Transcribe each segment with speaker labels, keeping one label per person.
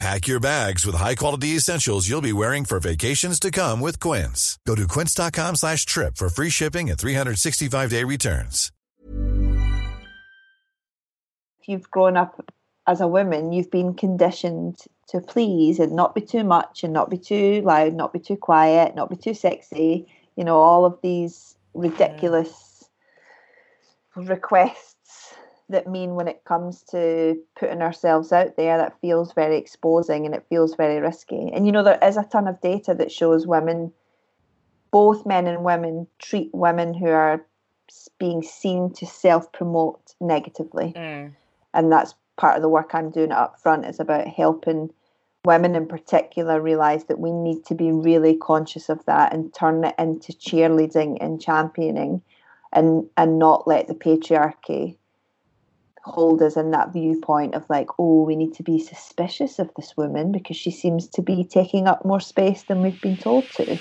Speaker 1: Pack your bags with high-quality essentials you'll be wearing for vacations to come with Quince. Go to quince.com slash trip for free shipping and 365-day returns.
Speaker 2: If you've grown up as a woman, you've been conditioned to please and not be too much and not be too loud, not be too quiet, not be too sexy. You know, all of these ridiculous requests that mean when it comes to putting ourselves out there that feels very exposing and it feels very risky. And you know, there is a ton of data that shows women, both men and women, treat women who are being seen to self promote negatively.
Speaker 3: Mm.
Speaker 2: And that's part of the work I'm doing up front is about helping women in particular realize that we need to be really conscious of that and turn it into cheerleading and championing and and not let the patriarchy hold us in that viewpoint of like, oh, we need to be suspicious of this woman because she seems to be taking up more space than we've been told to.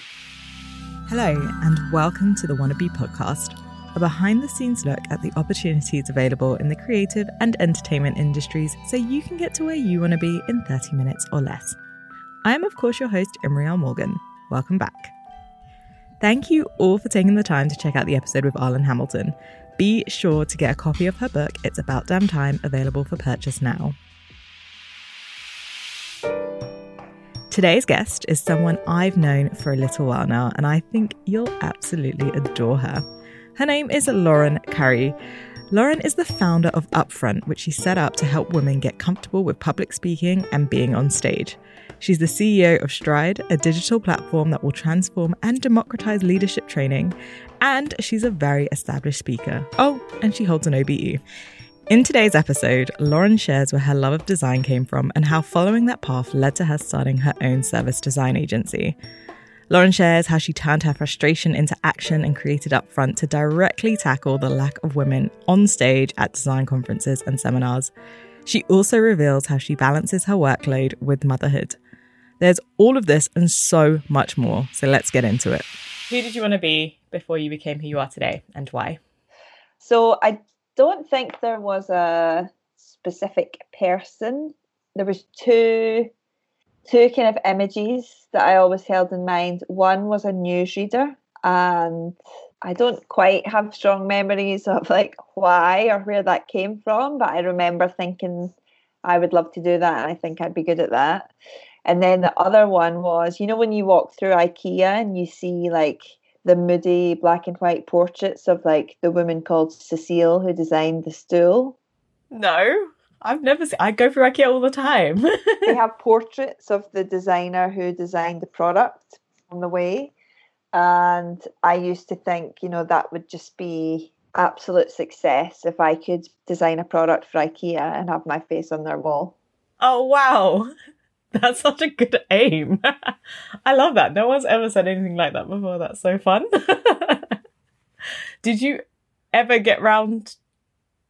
Speaker 4: Hello, and welcome to the Wannabe podcast, a behind the scenes look at the opportunities available in the creative and entertainment industries so you can get to where you want to be in 30 minutes or less. I am, of course, your host, Imriel Morgan. Welcome back. Thank you all for taking the time to check out the episode with Arlan Hamilton. Be sure to get a copy of her book, It's About Damn Time, available for purchase now. Today's guest is someone I've known for a little while now, and I think you'll absolutely adore her. Her name is Lauren Currie. Lauren is the founder of Upfront, which she set up to help women get comfortable with public speaking and being on stage. She's the CEO of Stride, a digital platform that will transform and democratize leadership training. And she's a very established speaker. Oh, and she holds an OBE. In today's episode, Lauren shares where her love of design came from and how following that path led to her starting her own service design agency. Lauren shares how she turned her frustration into action and created Upfront to directly tackle the lack of women on stage at design conferences and seminars. She also reveals how she balances her workload with motherhood. There's all of this and so much more, so let's get into it. Who did you want to be before you became who you are today and why?
Speaker 2: So I don't think there was a specific person. There was two two kind of images that I always held in mind. One was a newsreader, and I don't quite have strong memories of like why or where that came from, but I remember thinking I would love to do that, and I think I'd be good at that. And then the other one was, you know, when you walk through IKEA and you see like the moody black and white portraits of like the woman called Cecile who designed the stool.
Speaker 4: No, I've never seen. I go through IKEA all the time.
Speaker 2: they have portraits of the designer who designed the product on the way, and I used to think, you know, that would just be absolute success if I could design a product for IKEA and have my face on their wall.
Speaker 4: Oh wow. That's such a good aim. I love that. No one's ever said anything like that before. That's so fun. Did you ever get round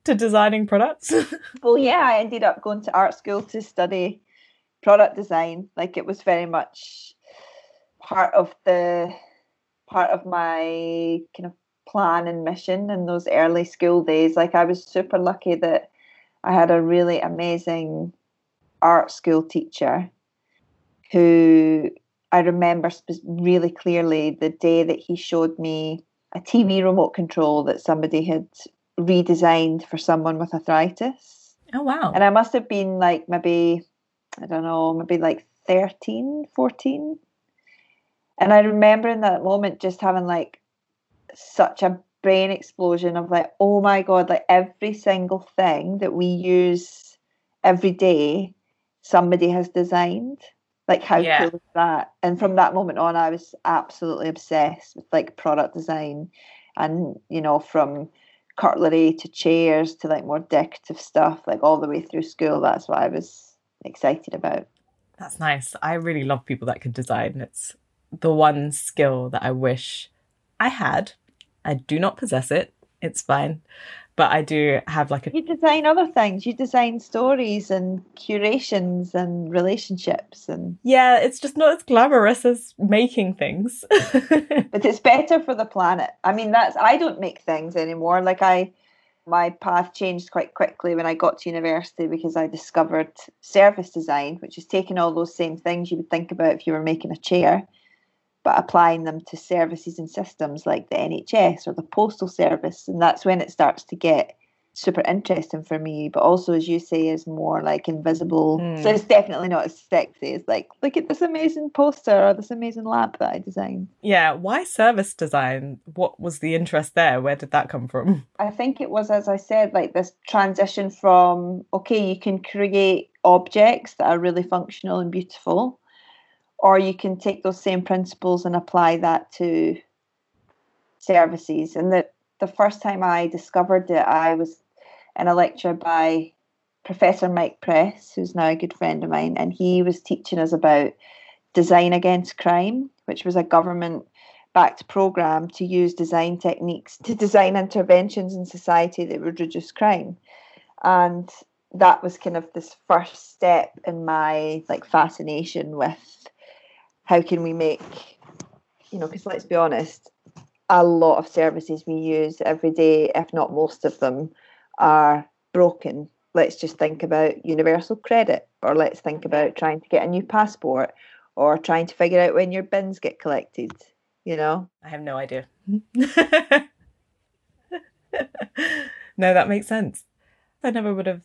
Speaker 4: to designing products?
Speaker 2: well, yeah, I ended up going to art school to study product design. Like it was very much part of the part of my kind of plan and mission in those early school days. Like I was super lucky that I had a really amazing art school teacher who I remember really clearly the day that he showed me a TV remote control that somebody had redesigned for someone with arthritis.
Speaker 4: Oh, wow.
Speaker 2: And I must have been like maybe, I don't know, maybe like 13, 14. And I remember in that moment just having like such a brain explosion of like, oh my God, like every single thing that we use every day somebody has designed. Like how
Speaker 4: Yeah.
Speaker 2: cool is that? And from that moment on, I was absolutely obsessed with like product design, and you know from cutlery to chairs to like more decorative stuff, like all the way through school. That's what I was excited about.
Speaker 4: That's nice. I really love people that can design. It's the one skill that I wish I had. I do not possess it. it's fine. But I do have like a.
Speaker 2: You design other things. You design stories and curations and relationships and.
Speaker 4: Yeah, it's just not as glamorous as making things.
Speaker 2: but it's better for the planet. I mean, that's. I don't make things anymore. Like, I. My path changed quite quickly when I got to university because I discovered service design, which is taking all those same things you would think about if you were making a chair but applying them to services and systems like the NHS or the postal service. And that's when it starts to get super interesting for me, but also, as you say, is more like invisible. Mm. So it's definitely not as sexy as like, look at this amazing poster or this amazing lamp that I designed.
Speaker 4: Yeah. Why service design? What was the interest there? Where did that come from?
Speaker 2: I think it was, as I said, like this transition from, okay, you can create objects that are really functional and beautiful or you can take those same principles and apply that to services. And the, the first time I discovered it, I was in a lecture by Professor Mike Press, who's now a good friend of mine, and he was teaching us about design against crime, which was a government backed program to use design techniques to design interventions in society that would reduce crime. And that was kind of this first step in my like fascination with how can we make, you know, because let's be honest, a lot of services we use every day, if not most of them, are broken. Let's just think about universal credit, or let's think about trying to get a new passport, or trying to figure out when your bins get collected. You know,
Speaker 4: I have no idea. no, that makes sense. I never would have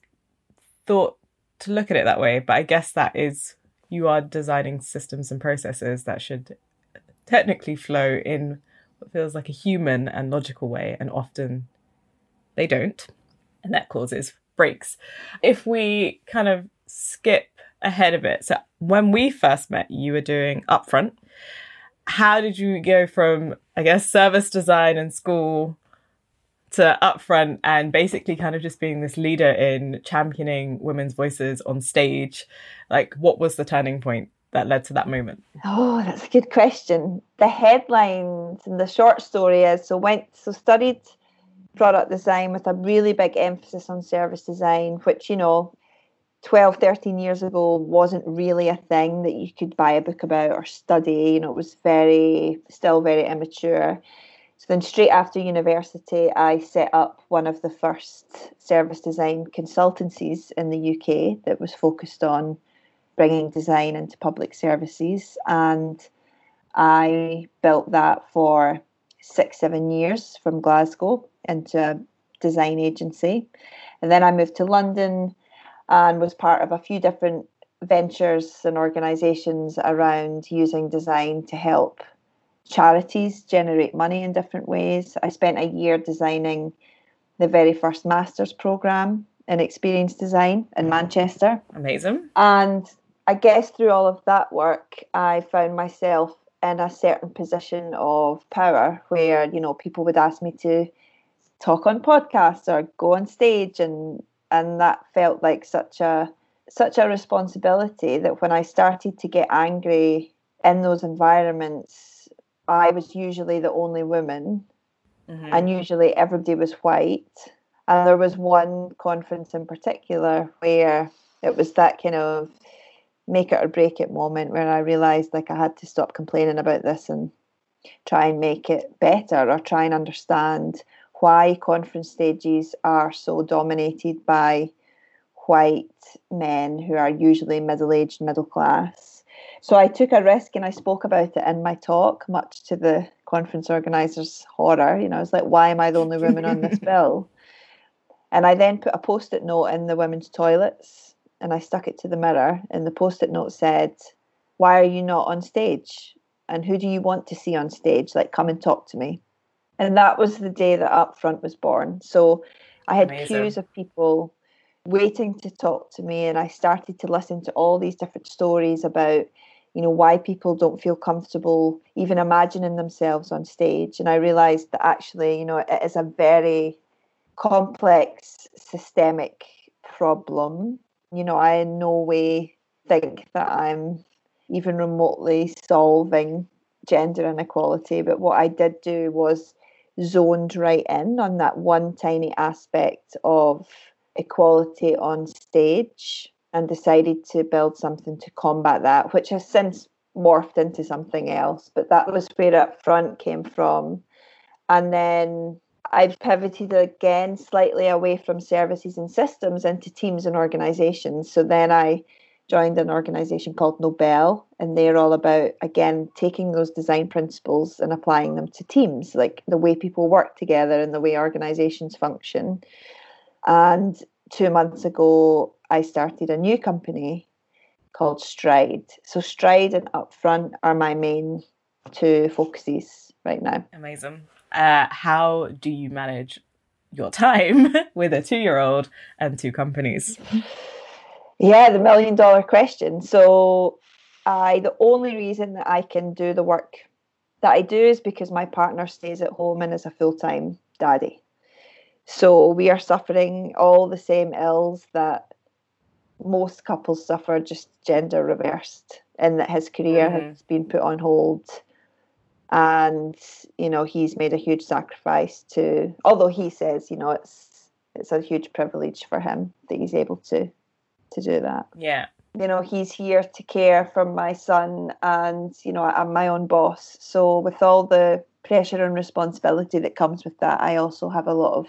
Speaker 4: thought to look at it that way, but I guess that is you are designing systems and processes that should technically flow in what feels like a human and logical way, and often they don't, and that causes breaks. If we kind of skip ahead of it, so when we first met, you were doing upfront. How did you go from, I guess, service design in school to upfront and basically kind of just being this leader in championing women's voices on stage. Like what was the turning point that led to that moment?
Speaker 2: Oh that's a good question. The headlines and the short story is so went so studied product design with a really big emphasis on service design which you know 12 13 years ago wasn't really a thing that you could buy a book about or study. You know it was very still very immature so then, straight after university, I set up one of the first service design consultancies in the UK that was focused on bringing design into public services. And I built that for six, seven years from Glasgow into a design agency. And then I moved to London and was part of a few different ventures and organizations around using design to help charities generate money in different ways. I spent a year designing the very first master's program in experience design in mm-hmm. Manchester.
Speaker 4: Amazing.
Speaker 2: And I guess through all of that work, I found myself in a certain position of power where, you know, people would ask me to talk on podcasts or go on stage and and that felt like such a such a responsibility that when I started to get angry in those environments I was usually the only woman, mm-hmm. and usually everybody was white. And there was one conference in particular where it was that kind of make it or break it moment where I realized like I had to stop complaining about this and try and make it better or try and understand why conference stages are so dominated by white men who are usually middle aged, middle class so I took a risk and I spoke about it in my talk, much to the conference organizers' horror. You know, I was like, why am I the only woman on this bill? And I then put a post it note in the women's toilets and I stuck it to the mirror. And the post it note said, Why are you not on stage? And who do you want to see on stage? Like, come and talk to me. And that was the day that Upfront was born. So I had Amazing. queues of people waiting to talk to me. And I started to listen to all these different stories about you know why people don't feel comfortable even imagining themselves on stage. And i realized that actually you know it is a very complex systemic problem. You know i in no way think that i'm even remotely solving gender inequality but what i did do was zoned right in on that one tiny aspect of equality on stage and decided to build something to combat that, which has since morphed into something else. But that was where up front came from. And then I've pivoted again slightly away from services and systems into teams and organizations. So then I joined an organization called Nobel, and they're all about, again, taking those design principles and applying them to teams, like the way people work together and the way organizations function. And two months ago, I started a new company called Stride. So Stride and Upfront are my main two focuses right now.
Speaker 4: Amazing. Uh, how do you manage your time with a two-year-old and two companies?
Speaker 2: Yeah, the million dollar question. So I the only reason that I can do the work that I do is because my partner stays at home and is a full-time daddy. So we are suffering all the same ills that most couples suffer, just gender reversed, in that his career mm-hmm. has been put on hold. And, you know, he's made a huge sacrifice to although he says, you know, it's it's a huge privilege for him that he's able to to do that.
Speaker 4: Yeah.
Speaker 2: You know, he's here to care for my son and, you know, I'm my own boss. So with all the pressure and responsibility that comes with that, I also have a lot of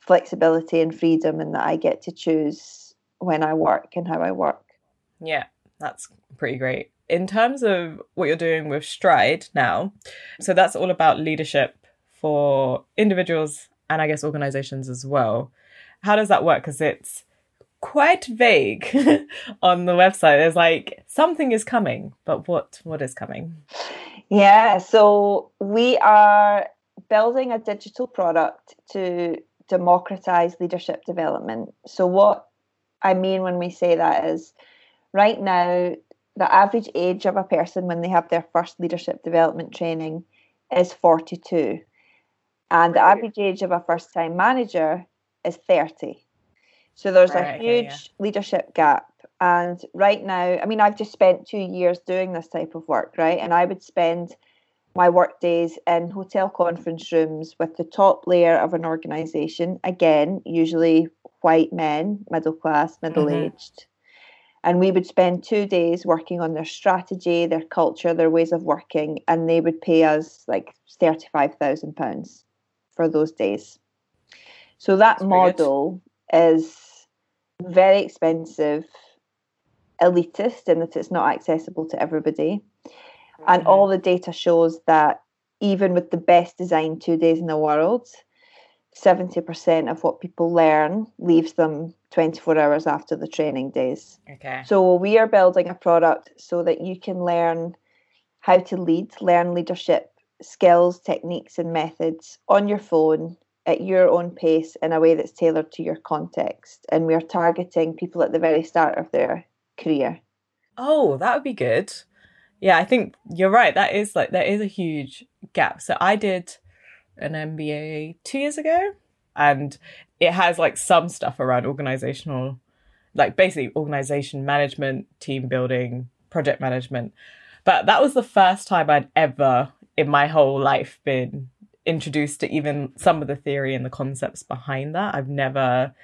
Speaker 2: flexibility and freedom and that I get to choose when I work and how I work.
Speaker 4: Yeah, that's pretty great. In terms of what you're doing with Stride now, so that's all about leadership for individuals and I guess organizations as well. How does that work? Because it's quite vague on the website. There's like something is coming, but what what is coming?
Speaker 2: Yeah, so we are building a digital product to democratize leadership development. So, what I mean when we say that is right now, the average age of a person when they have their first leadership development training is 42. And the average age of a first time manager is 30. So there's right, a huge yeah. leadership gap. And right now, I mean, I've just spent two years doing this type of work, right? And I would spend my work days in hotel conference rooms with the top layer of an organization, again, usually white men, middle class, middle aged. Mm-hmm. And we would spend two days working on their strategy, their culture, their ways of working, and they would pay us like £35,000 for those days. So that That's model is very expensive, elitist in that it's not accessible to everybody. And mm-hmm. all the data shows that even with the best designed two days in the world, 70% of what people learn leaves them 24 hours after the training days.
Speaker 4: Okay.
Speaker 2: So we are building a product so that you can learn how to lead, learn leadership skills, techniques, and methods on your phone at your own pace in a way that's tailored to your context. And we are targeting people at the very start of their career.
Speaker 4: Oh, that would be good yeah, I think you're right. That is like there is a huge gap. So I did an MBA two years ago, and it has like some stuff around organizational, like basically organization management, team building, project management. But that was the first time I'd ever in my whole life been introduced to even some of the theory and the concepts behind that. I've never,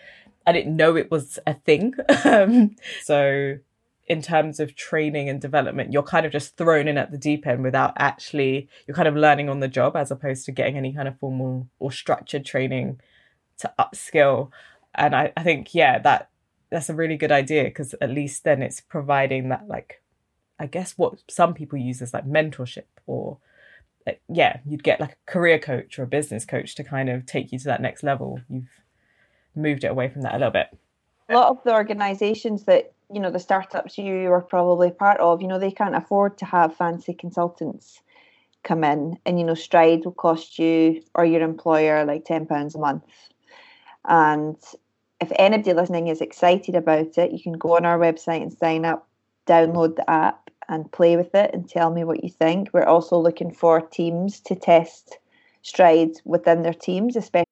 Speaker 4: I didn't know it was a thing. um, so in terms of training and development, you're kind of just thrown in at the deep end without actually, you're kind of learning on the job as opposed to getting any kind of formal or structured training to upskill. And I, I think, yeah, that that's a really good idea because at least then it's providing that, like, I guess what some people use as like mentorship or, like, yeah, you'd get like a career coach or a business coach to kind of take you to that next level. You've moved it away from that a little bit.
Speaker 2: A lot of the organizations that you know the startups you are probably part of you know they can't afford to have fancy consultants come in and you know stride will cost you or your employer like 10 pounds a month. And if anybody listening is excited about it you can go on our website and sign up download the app and play with it and tell me what you think. We're also looking for teams to test strides within their teams especially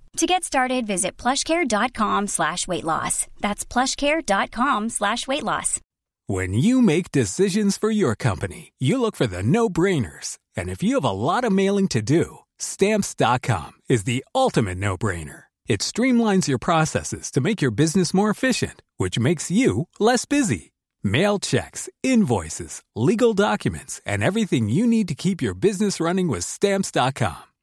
Speaker 3: To get started, visit plushcare.com slash weight loss. That's plushcare.com slash weight loss.
Speaker 5: When you make decisions for your company, you look for the no-brainers. And if you have a lot of mailing to do, stamps.com is the ultimate no-brainer. It streamlines your processes to make your business more efficient, which makes you less busy. Mail checks, invoices, legal documents, and everything you need to keep your business running with stamps.com.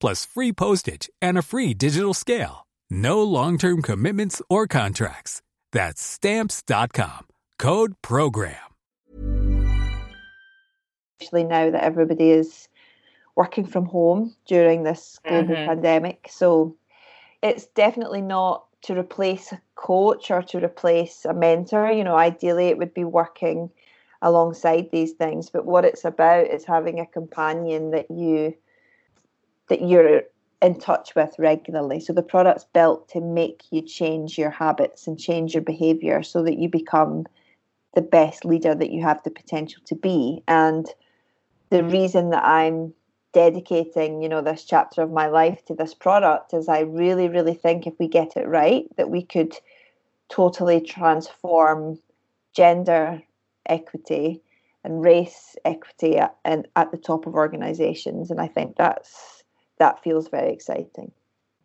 Speaker 5: plus free postage and a free digital scale. No long-term commitments or contracts. That's stamps.com. Code program.
Speaker 2: Especially now that everybody is working from home during this global
Speaker 4: Mhm.
Speaker 2: pandemic. So it's definitely not to replace a coach or to replace a mentor. You know, ideally it would be working alongside these things. But what it's about is having a companion that you that you're in touch with regularly. So the product's built to make you change your habits and change your behavior so that you become the best leader that you have the potential to be. And the mm-hmm. reason that I'm dedicating, you know, this chapter of my life to this product is I really, really think if we get it right, that we could totally transform gender equity and race equity at, and at the top of organizations. And I think that's that feels very exciting.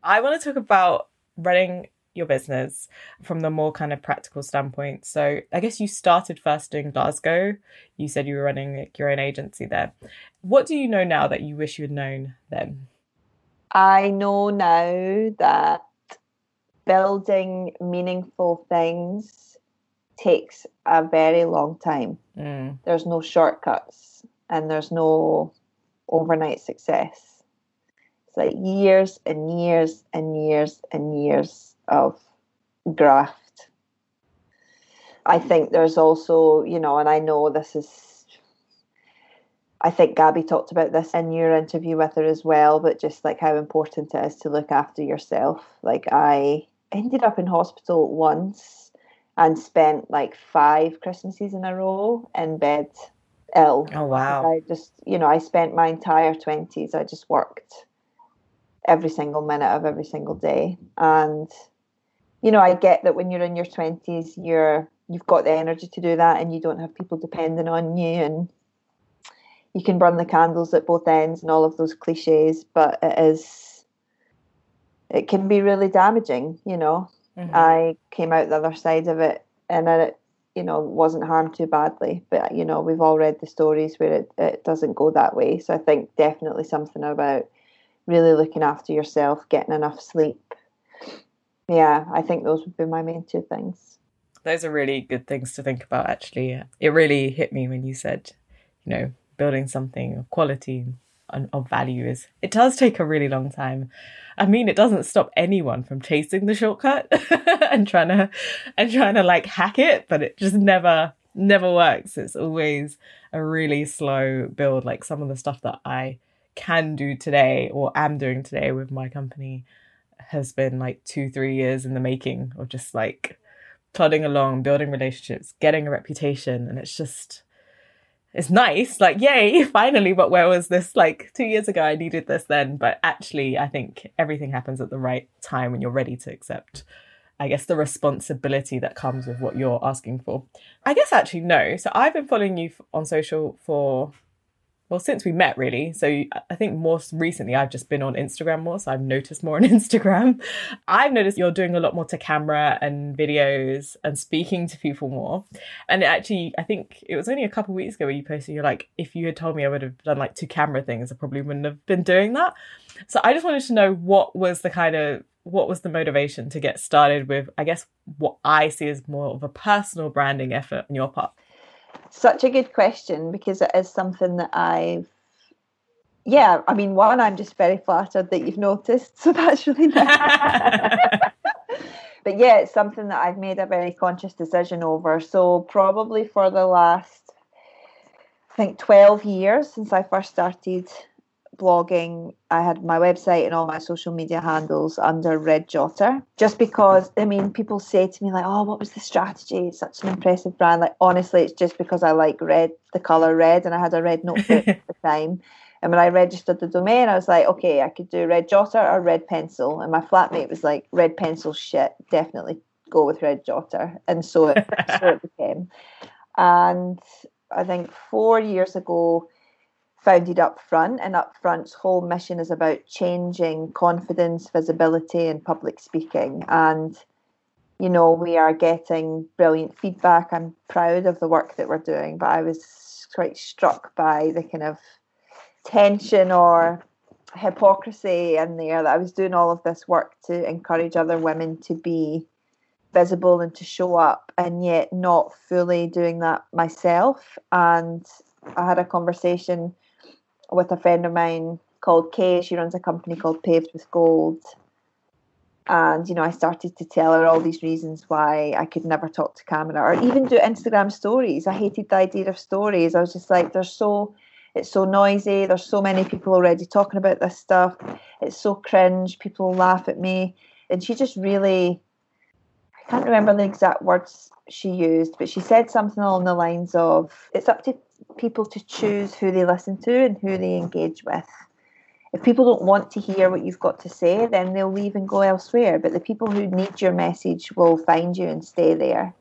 Speaker 4: I want to talk about running your business from the more kind of practical standpoint. So, I guess you started first in Glasgow. You said you were running like, your own agency there. What do you know now that you wish you had known then?
Speaker 2: I know now that building meaningful things takes a very long time.
Speaker 4: Mm.
Speaker 2: There's no shortcuts and there's no overnight success. Like years and years and years and years of graft. I think there's also, you know, and I know this is, I think Gabby talked about this in your interview with her as well, but just like how important it is to look after yourself. Like, I ended up in hospital once and spent like five Christmases in a row in bed ill.
Speaker 4: Oh, wow.
Speaker 2: I just, you know, I spent my entire 20s, I just worked every single minute of every single day. And, you know, I get that when you're in your 20s, you're, you've got the energy to do that and you don't have people depending on you and you can burn the candles at both ends and all of those cliches, but it is, it can be really damaging, you know.
Speaker 4: Mhm.
Speaker 2: I came out the other side of it and it, you know, wasn't harmed too badly. But, you know, we've all read the stories where it, it doesn't go that way. So I think definitely something about really looking after yourself, getting enough sleep. Yeah, I think those would be my main two things.
Speaker 4: Those are really good things to think about, actually. It really hit me when you said, you know, building something of quality and of value is, it does take a really long time. I mean, it doesn't stop anyone from chasing the shortcut and trying to, and trying to like hack it, but it just never, never works. It's always a really slow build. Like some of the stuff that I can do today or am doing today with my company has been like two, three years in the making of just like plodding along, building relationships, getting a reputation. And it's just, it's nice. Like, yay, finally. But where was this like two years ago? I needed this then. But actually, I think everything happens at the right time when you're ready to accept, I guess, the responsibility that comes with what you're asking for. I guess actually, no. So I've been following you on social for well since we met really. So i think more recently i've just been on instagram more so i've noticed more on instagram. I've noticed you're doing a lot more to camera and videos and speaking to people more. And actually i think it was only a couple weeks ago where you posted you're like if you had told me i would have done like two camera things i probably wouldn't have been doing that. So i just wanted to know what was the kind of what was the motivation to get started with i guess what i see as more of a personal branding effort on your part
Speaker 2: such a good question because it is something that I've yeah, I mean, one, I'm just very flattered that you've noticed, so that's really nice. but yeah, it's something that I've made a very conscious decision over. So probably for the last, I think, 12 years since I first started blogging, I had my website and all my social media handles under Red Jotter. Just because, I mean, people say to me, like, oh, what was the strategy? It's such an impressive brand. Like, honestly, it's just because I like red, the colour red, and I had a red notebook at the time. And when I registered the domain, I was like, okay, I could do red jotter or red pencil. And my flatmate was like, red pencil shit, definitely go with red jotter. And so it, so it became. And I think four years ago, founded Upfront, and Upfront's whole mission is about changing confidence, visibility, and public speaking. And you know, we are getting brilliant feedback. I'm proud of the work that we're doing, but I was quite struck by the kind of tension or hypocrisy in there that I was doing all of this work to encourage other women to be visible and to show up, and yet not fully doing that myself. And I had a conversation with a friend of mine called Kay. She runs a company called Paved with Gold. And, you know, I started to tell her all these reasons why I could never talk to camera or even do Instagram stories. I hated the idea of stories. I was just like, there's so, it's so noisy. There's so many people already talking about this stuff. It's so cringe. People laugh at me. And she just really, I can't remember the exact words she used, but she said something along the lines of, it's up to people to choose who they listen to and who they engage with. If people don't want to hear what you've got to say, then they'll leave and go elsewhere. But the people who need your message will find you and stay there.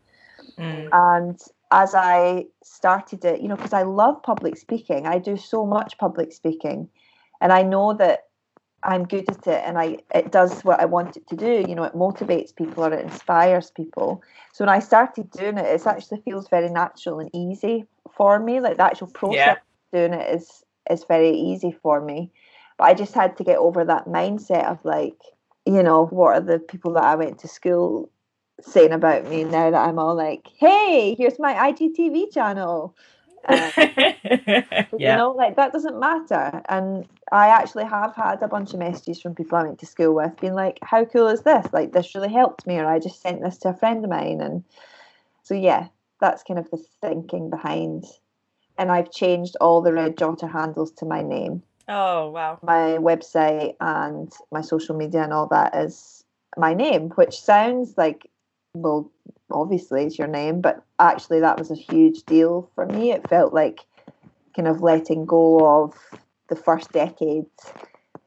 Speaker 2: Mm. And as I started it, you know, because I love public speaking, I do so much public speaking. And I know that I'm good at it and I it does what I want it to do. You know, it motivates people or it inspires people. So when I started doing it, it actually feels very natural and easy for me. Like the actual process yeah. doing it is is very easy for me. But I just had to get over that mindset of like, you know, what are the people that I went to school saying about me now that I'm all like, hey, here's my IGTV channel. Um, yeah. You know, like that doesn't matter. And I actually have had a bunch of messages from people I went to school with being like, how cool is this? Like, this really helped me, or I just sent this to a friend of mine. And so, yeah, that's kind of the thinking behind. And I've changed all the red jotter handles to my name.
Speaker 4: Oh, wow.
Speaker 2: My website and my social media and all that is my name, which sounds like, well, obviously it's your name, but actually that was a huge deal for me. It felt like kind of letting go of the first decade.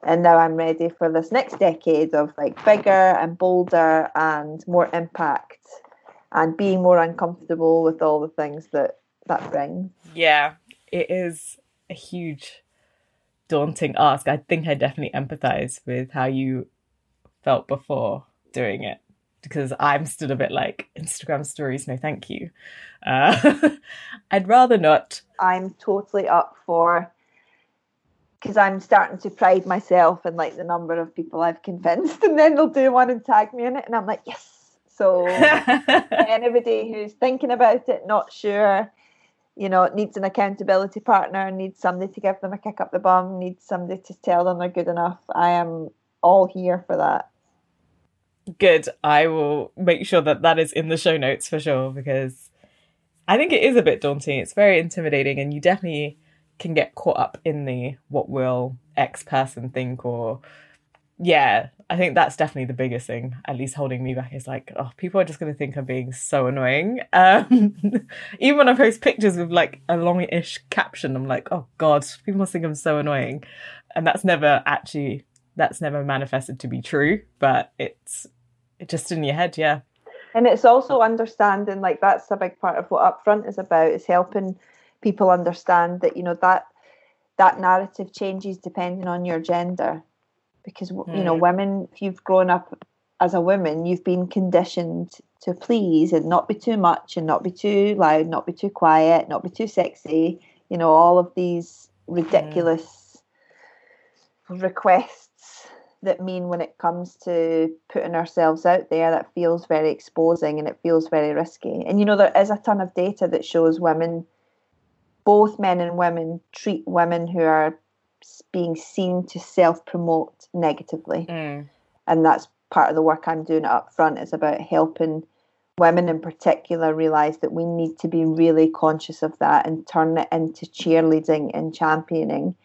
Speaker 2: And now I'm ready for this next decade of like bigger and bolder and more impact and being more uncomfortable with all the things that that brings.
Speaker 4: Yeah, it is a huge daunting ask. I think I definitely empathize with how you felt before doing it because I'm still a bit like Instagram stories, no thank you. Uh, I'd rather not.
Speaker 2: I'm totally up for because I'm starting to pride myself in like the number of people I've convinced, and then they'll do one and tag me in it, and I'm like, yes. So anybody who's thinking about it, not sure, you know, needs an accountability partner, needs somebody to give them a kick up the bum, needs somebody to tell them they're good enough. I am all here for that.
Speaker 4: Good. I will make sure that that is in the show notes for sure because I think it is a bit daunting. It's very intimidating, and you definitely can get caught up in the what will X person think or yeah, I think that's definitely the biggest thing, at least holding me back, is like, oh, people are just going to think I'm being so annoying. Um, even when I post pictures with like a long-ish caption, I'm like, oh God, people must think I'm so annoying. And that's never actually, that's never manifested to be true, but it's it just in your head, yeah.
Speaker 2: And it's also understanding, like, that's a big part of what Upfront is about, is helping people understand that, you know, that that narrative changes depending on your gender because mm. you know hmm. women if you've grown up as a woman you've been conditioned to please and not be too much and not be too loud not be too quiet not be too sexy you know all of these hmm. ridiculous mm. requests that mean when it comes to putting ourselves out there that feels very exposing and it feels very risky and you know there is a ton of data that shows women both men and women treat women who are being seen to self promote negatively mm. and that's part of the work i'm doing up front is about helping women in particular realize that we need to be really conscious of that and turn it into cheerleading and championing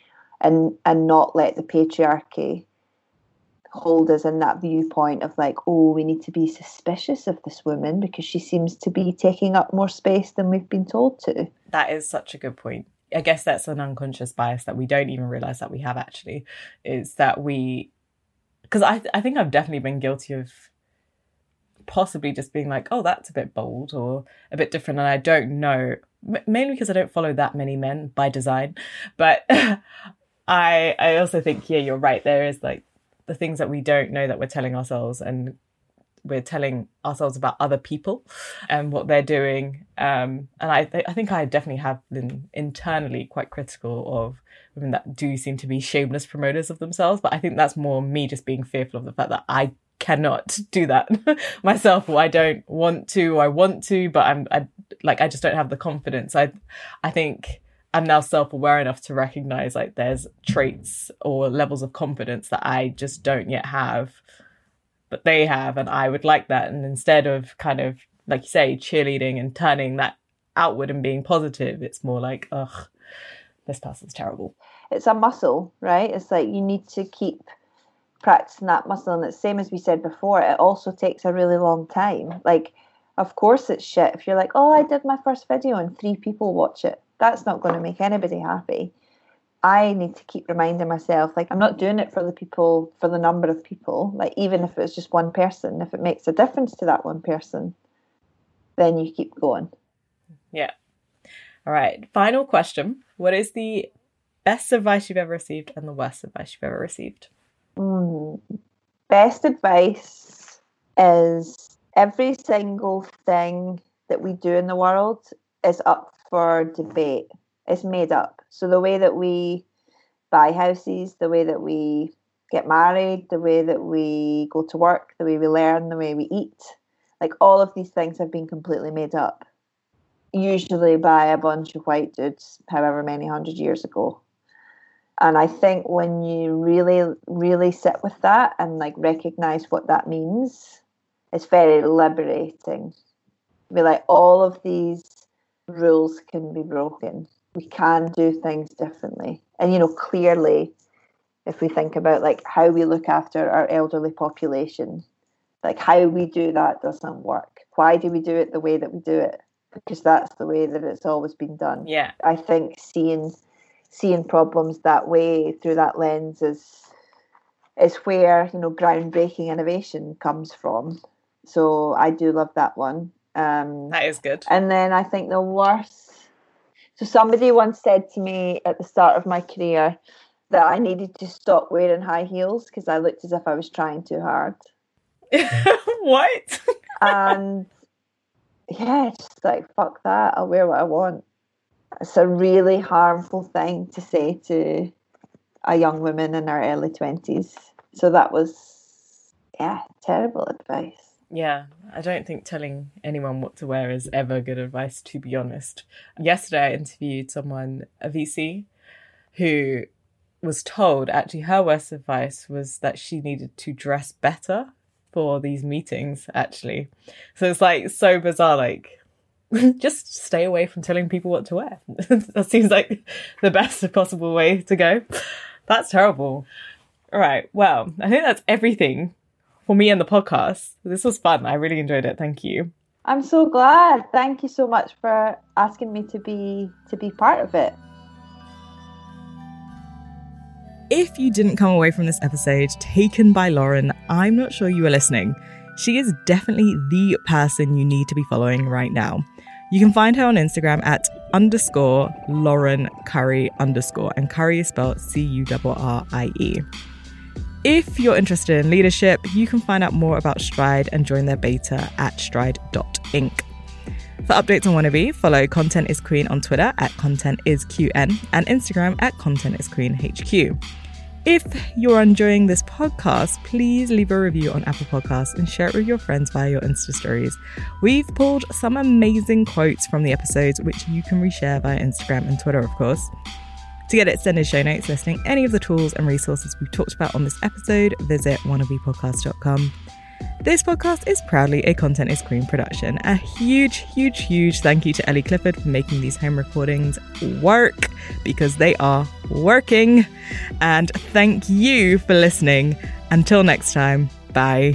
Speaker 2: and and not let the patriarchy hold us in that viewpoint of like, oh, we need to be suspicious of this woman because she seems to be taking up more space than we've been told to.
Speaker 4: That is such a good point. I guess that's an unconscious bias that we don't even realize that we have actually is that we because I I think I've definitely been guilty of possibly just being like, oh, that's a bit bold or a bit different, and I don't know mainly because I don't follow that many men by design, but I I also think yeah, you're right. There is like the things that we don't know that we're telling ourselves and we're telling ourselves about other people and what they're doing. Um, and I, I think I definitely have been internally quite critical of women that do seem to be shameless promoters of themselves. But I think that's more me just being fearful of the fact that I cannot do that myself, or I don't want to, or I want to, but I'm I, like I just don't have the confidence. I, I think I'm now self aware enough to recognize like there's traits or levels of confidence that I just don't yet have, but they have, and I would like that. And instead of kind of, like you say, cheerleading and turning that outward and being positive, it's more like, ugh, this person's terrible.
Speaker 2: It's a muscle, right? It's like you need to keep practicing that muscle. And it's same as we said before, it also takes a really long time. Like, of course it's shit if you're like, oh, I did my first video and three people watch it that's not going to make anybody happy. I need to keep reminding myself, like, I'm not doing it for the people, for the number of people. Like, even if it's just one person, if it makes a difference to that one person, then you keep going.
Speaker 4: Yeah. All right. Final question What is the best advice you've ever received and the worst advice you've ever received?
Speaker 2: Mm. Best advice is every single thing that we do in the world is up for debate. It's made up. So the way that we buy houses, the way that we get married, the way that we go to work, the way we learn, the way we eat, like all of these things have been completely made up. Usually by a bunch of white dudes, however many hundred years ago. And I think when you really, really sit with that and like recognize what that means, it's very liberating. Be like all of these rules can be broken. We can do things differently. And, you know, clearly, if we think about like how we look after our elderly population, like how we do that doesn't work. Why do we do it the way that we do it? Because that's the way that it's always been done.
Speaker 4: Yeah.
Speaker 2: I think seeing seeing problems that way through that lens is is where, you know, groundbreaking innovation comes from. So I do love that one.
Speaker 4: Um, that is good.
Speaker 2: And then I think the worst. So somebody once said to me at the start of my career that I needed to stop wearing high heels because I looked as if I was trying too hard.
Speaker 4: what?
Speaker 2: and yeah, just like fuck that. I'll wear what I want. It's a really harmful thing to say to a young woman in her early twenties. So that was yeah, terrible advice.
Speaker 4: Yeah, I don't think telling anyone what to wear is ever good advice, to be honest. Yesterday, I interviewed someone, a VC, who was told actually her worst advice was that she needed to dress better for these meetings, actually. So it's like so bizarre, like, just stay away from telling people what to wear. that seems like the best possible way to go. That's terrible. All right. Well, I think that's everything for me and the podcast. This was fun. I really enjoyed it. Thank you.
Speaker 2: I'm so glad. Thank you so much for asking me to be to be part of it.
Speaker 4: If you didn't come away from this episode taken by Lauren, I'm not sure you were listening. She is definitely the person you need to be following right now. You can find her on Instagram at underscore Lauren Currie underscore, and Currie is spelled C U R R I E. If you're interested in leadership, you can find out more about Stride and join their beta at stride.inc. For updates on Wannabe, follow Content is Queen on Twitter at Content is QN and Instagram at Content is Queen HQ. If you're enjoying this podcast, please leave a review on Apple Podcasts and share it with your friends via your Insta stories. We've pulled some amazing quotes from the episodes, which you can reshare via Instagram and Twitter, of course. To get extended show notes listing any of the tools and resources we've talked about on this episode, visit wannabepodcast.com. This podcast is proudly a Content is Queen production. A huge, huge, huge thank you to Ellie Clifford for making these home recordings work because they are working. And thank you for listening. Until next time, bye.